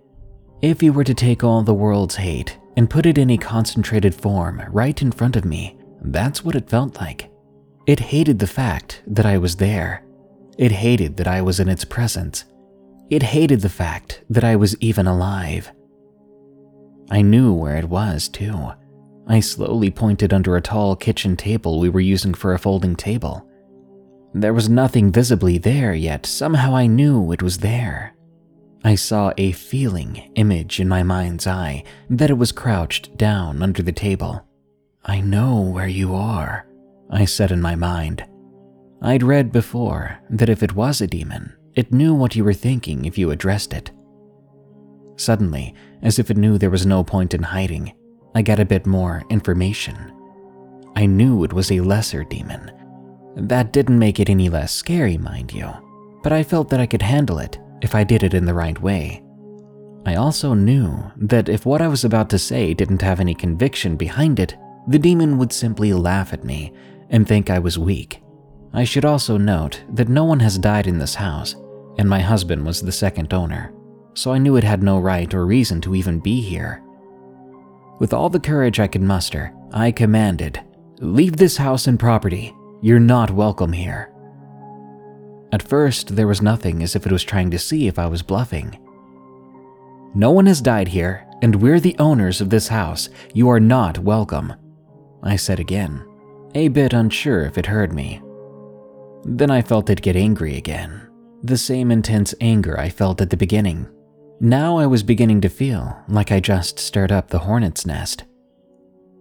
If you were to take all the world's hate and put it in a concentrated form right in front of me, that's what it felt like. It hated the fact that I was there. It hated that I was in its presence. It hated the fact that I was even alive. I knew where it was, too. I slowly pointed under a tall kitchen table we were using for a folding table. There was nothing visibly there, yet somehow I knew it was there. I saw a feeling image in my mind's eye that it was crouched down under the table. I know where you are, I said in my mind. I'd read before that if it was a demon, it knew what you were thinking if you addressed it. Suddenly, as if it knew there was no point in hiding, I got a bit more information. I knew it was a lesser demon. That didn't make it any less scary, mind you, but I felt that I could handle it if I did it in the right way. I also knew that if what I was about to say didn't have any conviction behind it, the demon would simply laugh at me and think I was weak. I should also note that no one has died in this house, and my husband was the second owner, so I knew it had no right or reason to even be here. With all the courage I could muster, I commanded, Leave this house and property. You're not welcome here. At first, there was nothing as if it was trying to see if I was bluffing. No one has died here, and we're the owners of this house. You are not welcome, I said again, a bit unsure if it heard me. Then I felt it get angry again the same intense anger I felt at the beginning. Now I was beginning to feel like I just stirred up the hornet's nest.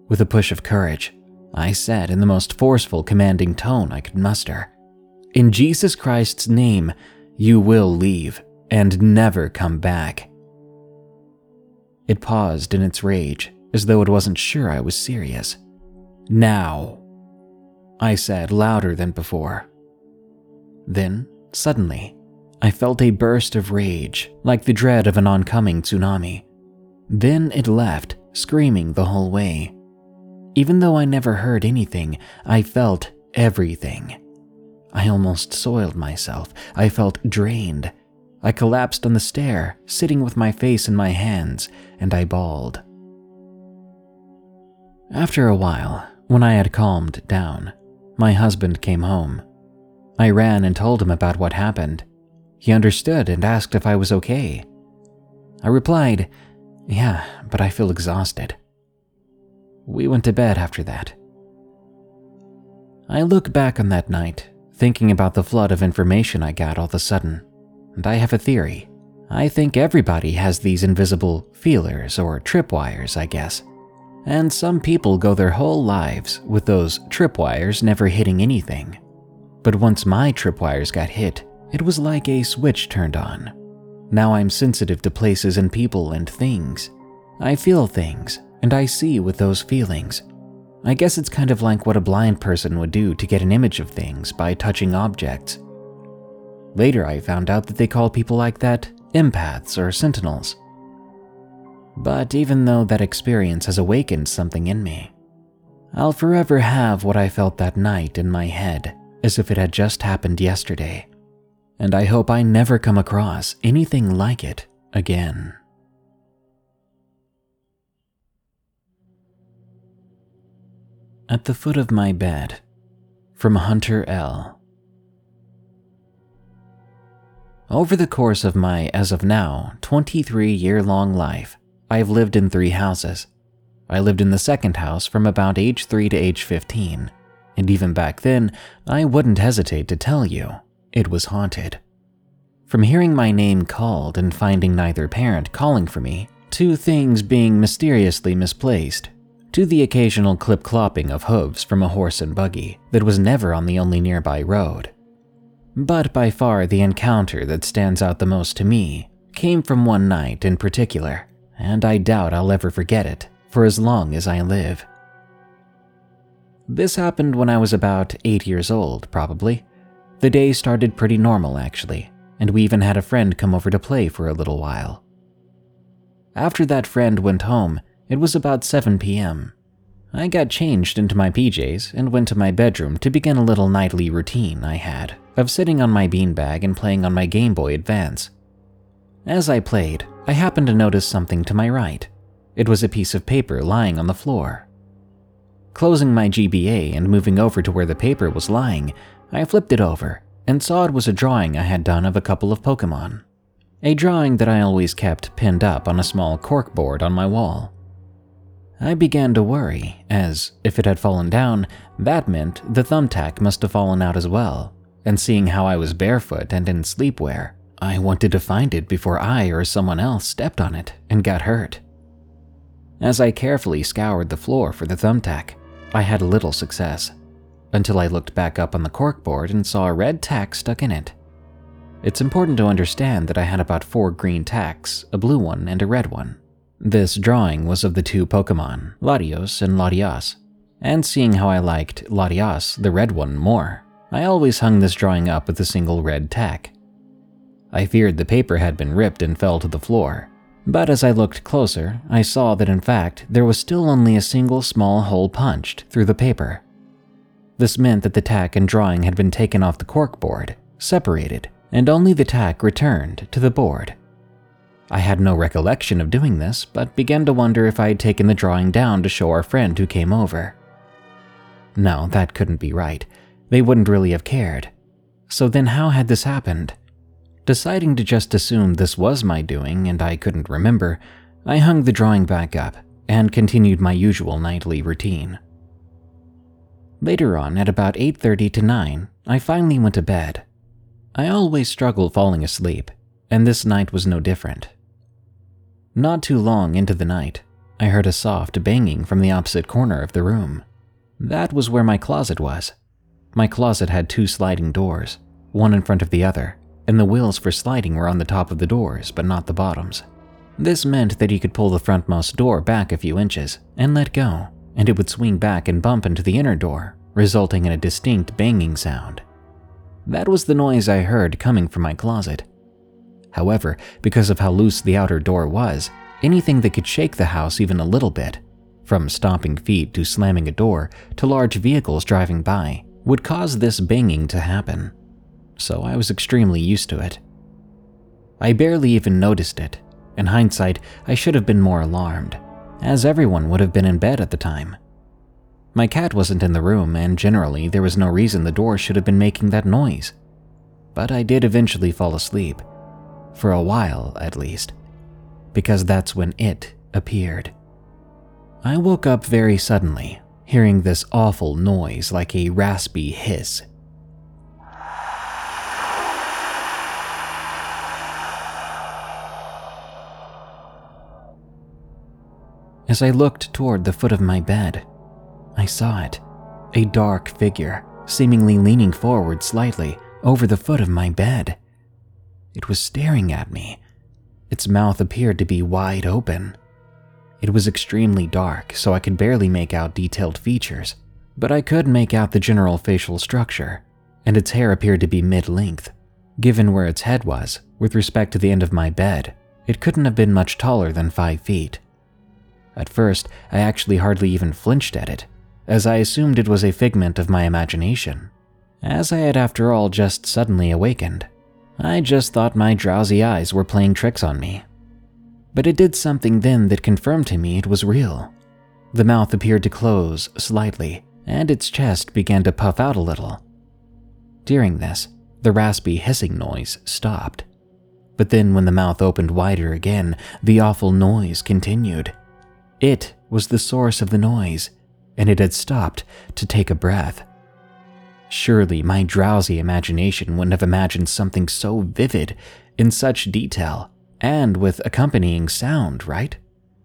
With a push of courage, I said in the most forceful, commanding tone I could muster In Jesus Christ's name, you will leave and never come back. It paused in its rage, as though it wasn't sure I was serious. Now, I said louder than before. Then Suddenly, I felt a burst of rage, like the dread of an oncoming tsunami. Then it left, screaming the whole way. Even though I never heard anything, I felt everything. I almost soiled myself. I felt drained. I collapsed on the stair, sitting with my face in my hands, and I bawled. After a while, when I had calmed down, my husband came home. I ran and told him about what happened. He understood and asked if I was okay. I replied, Yeah, but I feel exhausted. We went to bed after that. I look back on that night, thinking about the flood of information I got all of a sudden, and I have a theory. I think everybody has these invisible feelers or tripwires, I guess. And some people go their whole lives with those tripwires never hitting anything but once my tripwires got hit, it was like a switch turned on. Now I'm sensitive to places and people and things. I feel things, and I see with those feelings. I guess it's kind of like what a blind person would do to get an image of things by touching objects. Later, I found out that they call people like that empaths or sentinels. But even though that experience has awakened something in me, I'll forever have what I felt that night in my head as if it had just happened yesterday. And I hope I never come across anything like it again. At the foot of my bed, from Hunter L. Over the course of my, as of now, 23 year long life, I have lived in three houses. I lived in the second house from about age 3 to age 15, and even back then, I wouldn't hesitate to tell you it was haunted. From hearing my name called and finding neither parent calling for me, to things being mysteriously misplaced, to the occasional clip clopping of hooves from a horse and buggy that was never on the only nearby road. But by far the encounter that stands out the most to me came from one night in particular, and I doubt I'll ever forget it for as long as I live. This happened when I was about 8 years old, probably. The day started pretty normal, actually, and we even had a friend come over to play for a little while. After that friend went home, it was about 7 p.m. I got changed into my PJs and went to my bedroom to begin a little nightly routine I had of sitting on my beanbag and playing on my Game Boy Advance. As I played, I happened to notice something to my right. It was a piece of paper lying on the floor. Closing my GBA and moving over to where the paper was lying, I flipped it over and saw it was a drawing I had done of a couple of Pokemon. A drawing that I always kept pinned up on a small cork board on my wall. I began to worry, as if it had fallen down, that meant the thumbtack must have fallen out as well. And seeing how I was barefoot and in sleepwear, I wanted to find it before I or someone else stepped on it and got hurt. As I carefully scoured the floor for the thumbtack, I had little success, until I looked back up on the corkboard and saw a red tack stuck in it. It's important to understand that I had about four green tacks, a blue one, and a red one. This drawing was of the two Pokemon, Latios and Latias, and seeing how I liked Latias, the red one, more, I always hung this drawing up with a single red tack. I feared the paper had been ripped and fell to the floor, but as I looked closer, I saw that in fact there was still only a single small hole punched through the paper. This meant that the tack and drawing had been taken off the corkboard, separated, and only the tack returned to the board. I had no recollection of doing this, but began to wonder if I had taken the drawing down to show our friend who came over. No, that couldn't be right. They wouldn't really have cared. So then, how had this happened? Deciding to just assume this was my doing and I couldn't remember, I hung the drawing back up and continued my usual nightly routine. Later on, at about 8:30 to 9, I finally went to bed. I always struggle falling asleep, and this night was no different. Not too long into the night, I heard a soft banging from the opposite corner of the room. That was where my closet was. My closet had two sliding doors, one in front of the other, and the wheels for sliding were on the top of the doors, but not the bottoms. This meant that you could pull the frontmost door back a few inches and let go, and it would swing back and bump into the inner door, resulting in a distinct banging sound. That was the noise I heard coming from my closet, However, because of how loose the outer door was, anything that could shake the house even a little bit, from stomping feet to slamming a door to large vehicles driving by, would cause this banging to happen. So I was extremely used to it. I barely even noticed it. In hindsight, I should have been more alarmed, as everyone would have been in bed at the time. My cat wasn't in the room, and generally, there was no reason the door should have been making that noise. But I did eventually fall asleep, for a while at least, because that's when it appeared. I woke up very suddenly, hearing this awful noise like a raspy hiss. As I looked toward the foot of my bed, I saw it a dark figure, seemingly leaning forward slightly over the foot of my bed. It was staring at me. Its mouth appeared to be wide open. It was extremely dark, so I could barely make out detailed features, but I could make out the general facial structure, and its hair appeared to be mid length. Given where its head was, with respect to the end of my bed, it couldn't have been much taller than five feet, At first, I actually hardly even flinched at it, as I assumed it was a figment of my imagination, as I had after all just suddenly awakened. I just thought my drowsy eyes were playing tricks on me. But it did something then that confirmed to me it was real. The mouth appeared to close slightly, and its chest began to puff out a little. During this, the raspy hissing noise stopped. But then, when the mouth opened wider again, the awful noise continued. It was the source of the noise, and it had stopped to take a breath. Surely my drowsy imagination wouldn't have imagined something so vivid, in such detail, and with accompanying sound, right?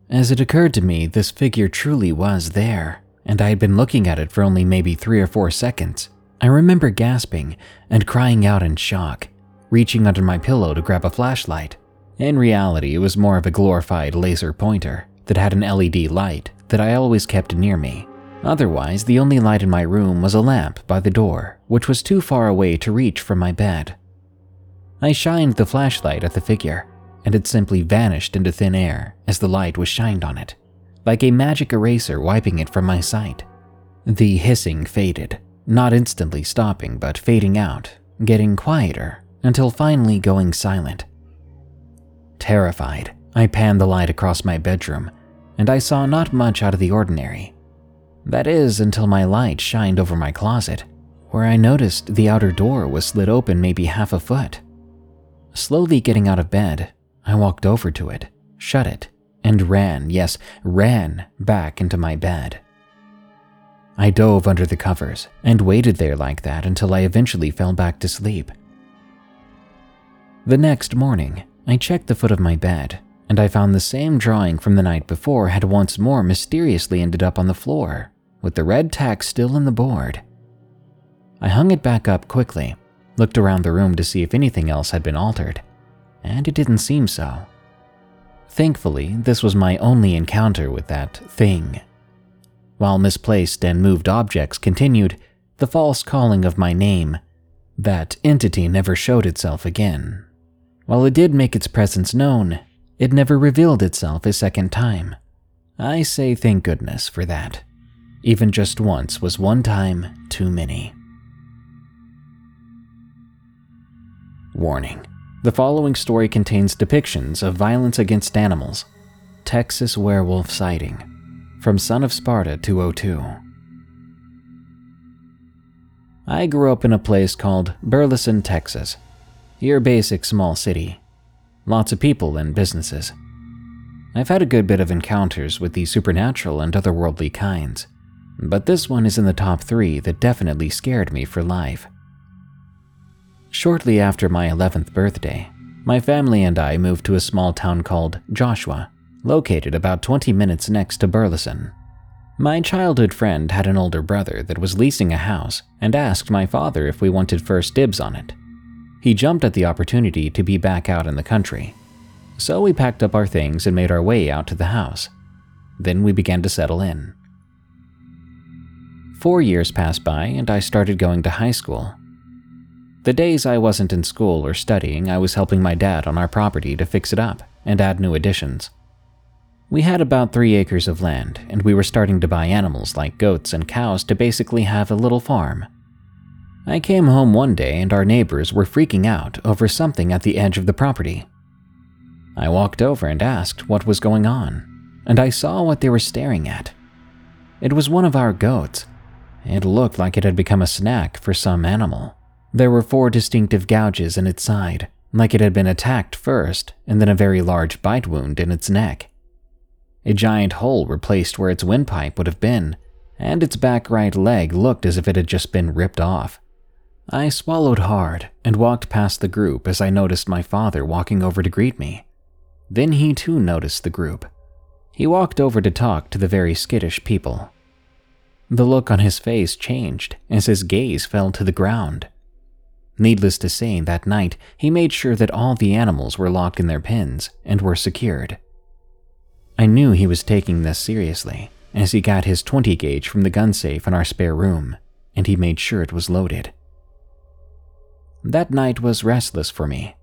As it occurred to me, this figure truly was there, and I had been looking at it for only maybe three or four seconds. I remember gasping and crying out in shock, reaching under my pillow to grab a flashlight. In reality, it was more of a glorified laser pointer that had an LED light that I always kept near me. Otherwise, the only light in my room was a lamp by the door, which was too far away to reach from my bed. I shined the flashlight at the figure, and it simply vanished into thin air as the light was shined on it, like a magic eraser wiping it from my sight. The hissing faded, not instantly stopping, but fading out, getting quieter until finally going silent. Terrified, I panned the light across my bedroom, and I saw not much out of the ordinary. That is, until my light shined over my closet, where I noticed the outer door was slid open maybe half a foot. Slowly getting out of bed, I walked over to it, shut it, and ran, yes, ran back into my bed. I dove under the covers and waited there like that until I eventually fell back to sleep. The next morning, I checked the foot of my bed and I found the same drawing from the night before had once more mysteriously ended up on the floor with the red tack still in the board. I hung it back up quickly, looked around the room to see if anything else had been altered, and it didn't seem so. Thankfully, this was my only encounter with that thing. While misplaced and moved objects continued, the false calling of my name, that entity never showed itself again. While it did make its presence known, it never revealed itself a second time. I say thank goodness for that. Even just once was one time too many. Warning The following story contains depictions of violence against animals. Texas werewolf sighting. From Son of Sparta 202. I grew up in a place called Burleson, Texas. Your basic small city. Lots of people and businesses. I've had a good bit of encounters with the supernatural and otherworldly kinds but this one is in the top three that definitely scared me for life. Shortly after my 11th birthday, my family and I moved to a small town called Joshua, located about 20 minutes next to Burleson. My childhood friend had an older brother that was leasing a house and asked my father if we wanted first dibs on it. He jumped at the opportunity to be back out in the country. So we packed up our things and made our way out to the house. Then we began to settle in. Four years passed by, and I started going to high school. The days I wasn't in school or studying, I was helping my dad on our property to fix it up and add new additions. We had about three acres of land, and we were starting to buy animals like goats and cows to basically have a little farm. I came home one day and our neighbors were freaking out over something at the edge of the property. I walked over and asked what was going on, and I saw what they were staring at. It was one of our goats, it looked like it had become a snack for some animal. There were four distinctive gouges in its side, like it had been attacked first, and then a very large bite wound in its neck. A giant hole replaced where its windpipe would have been, and its back right leg looked as if it had just been ripped off. I swallowed hard and walked past the group as I noticed my father walking over to greet me. Then he too noticed the group. He walked over to talk to the very skittish people. The look on his face changed as his gaze fell to the ground. Needless to say, that night he made sure that all the animals were locked in their pens and were secured. I knew he was taking this seriously as he got his 20 gauge from the gun safe in our spare room and he made sure it was loaded. That night was restless for me.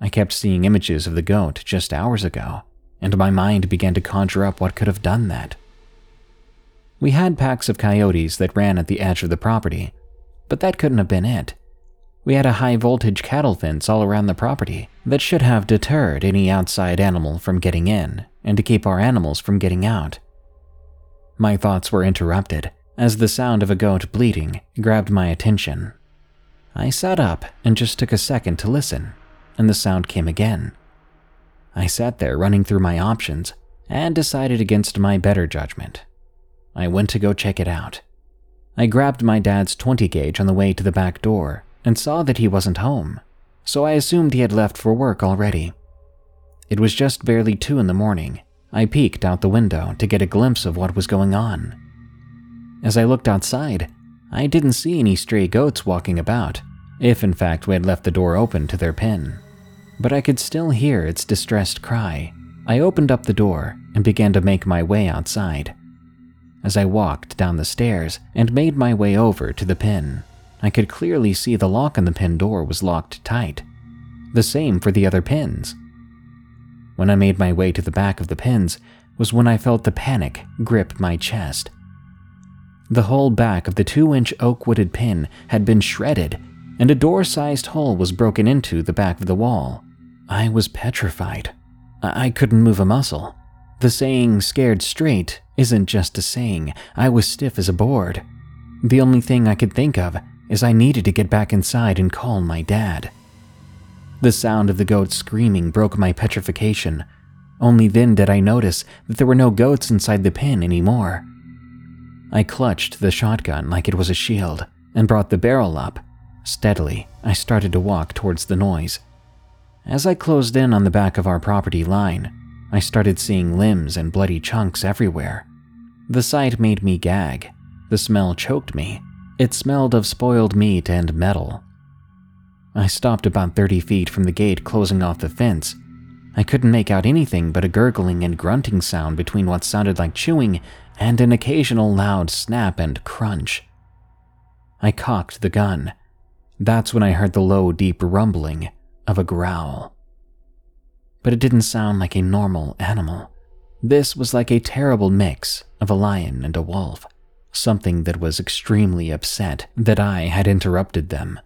I kept seeing images of the goat just hours ago, and my mind began to conjure up what could have done that. We had packs of coyotes that ran at the edge of the property, but that couldn't have been it. We had a high voltage cattle fence all around the property that should have deterred any outside animal from getting in and to keep our animals from getting out. My thoughts were interrupted as the sound of a goat bleating grabbed my attention. I sat up and just took a second to listen, and the sound came again. I sat there running through my options and decided against my better judgment. I went to go check it out. I grabbed my dad's 20 gauge on the way to the back door and saw that he wasn't home, so I assumed he had left for work already. It was just barely 2 in the morning. I peeked out the window to get a glimpse of what was going on. As I looked outside, I didn't see any stray goats walking about, if in fact we had left the door open to their pen. But I could still hear its distressed cry. I opened up the door and began to make my way outside. As I walked down the stairs and made my way over to the pen, I could clearly see the lock on the pen door was locked tight. The same for the other pins. When I made my way to the back of the pins was when I felt the panic grip my chest. The whole back of the two inch oak wooded pin had been shredded, and a door sized hole was broken into the back of the wall. I was petrified. I couldn't move a muscle. The saying, scared straight, isn't just a saying. I was stiff as a board. The only thing I could think of is I needed to get back inside and call my dad. The sound of the goats screaming broke my petrification. Only then did I notice that there were no goats inside the pen anymore. I clutched the shotgun like it was a shield and brought the barrel up. Steadily, I started to walk towards the noise. As I closed in on the back of our property line, I started seeing limbs and bloody chunks everywhere. The sight made me gag. The smell choked me. It smelled of spoiled meat and metal. I stopped about 30 feet from the gate closing off the fence. I couldn't make out anything but a gurgling and grunting sound between what sounded like chewing and an occasional loud snap and crunch. I cocked the gun. That's when I heard the low, deep rumbling of a growl. But it didn't sound like a normal animal. This was like a terrible mix of a lion and a wolf, something that was extremely upset that I had interrupted them.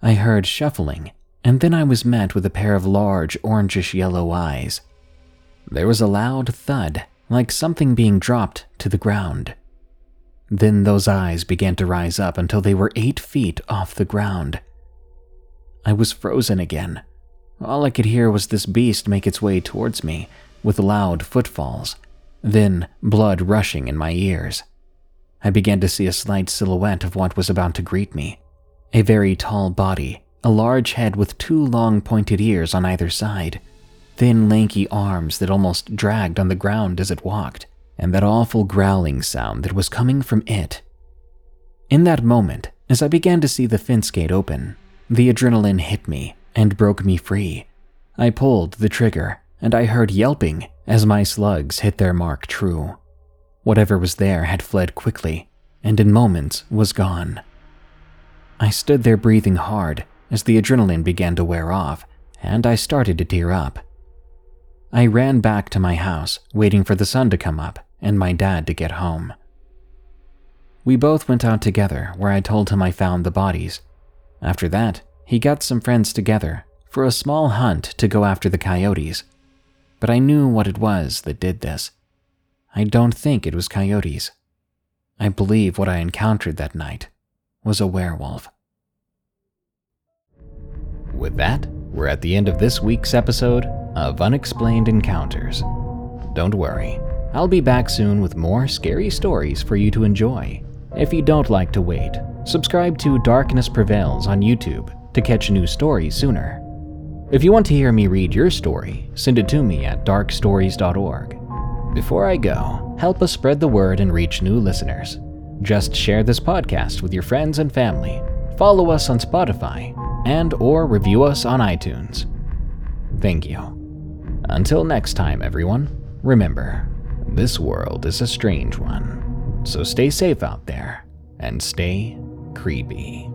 I heard shuffling, and then I was met with a pair of large orangish yellow eyes. There was a loud thud like something being dropped to the ground. Then those eyes began to rise up until they were eight feet off the ground. I was frozen again. All I could hear was this beast make its way towards me, with loud footfalls, then blood rushing in my ears. I began to see a slight silhouette of what was about to greet me a very tall body, a large head with two long pointed ears on either side, thin, lanky arms that almost dragged on the ground as it walked, and that awful growling sound that was coming from it. In that moment, as I began to see the fence gate open, the adrenaline hit me and broke me free. I pulled the trigger, and I heard yelping as my slugs hit their mark true. Whatever was there had fled quickly, and in moments was gone. I stood there breathing hard as the adrenaline began to wear off, and I started to tear up. I ran back to my house, waiting for the sun to come up and my dad to get home. We both went out together, where I told him I found the bodies. After that, he got some friends together for a small hunt to go after the coyotes. But I knew what it was that did this. I don't think it was coyotes. I believe what I encountered that night was a werewolf. With that, we're at the end of this week's episode of Unexplained Encounters. Don't worry, I'll be back soon with more scary stories for you to enjoy. If you don't like to wait, subscribe to Darkness Prevails on YouTube to catch new stories sooner. If you want to hear me read your story, send it to me at darkstories.org. Before I go, help us spread the word and reach new listeners. Just share this podcast with your friends and family. Follow us on Spotify and or review us on iTunes. Thank you. Until next time, everyone, remember, this world is a strange one. So stay safe out there and stay creepy.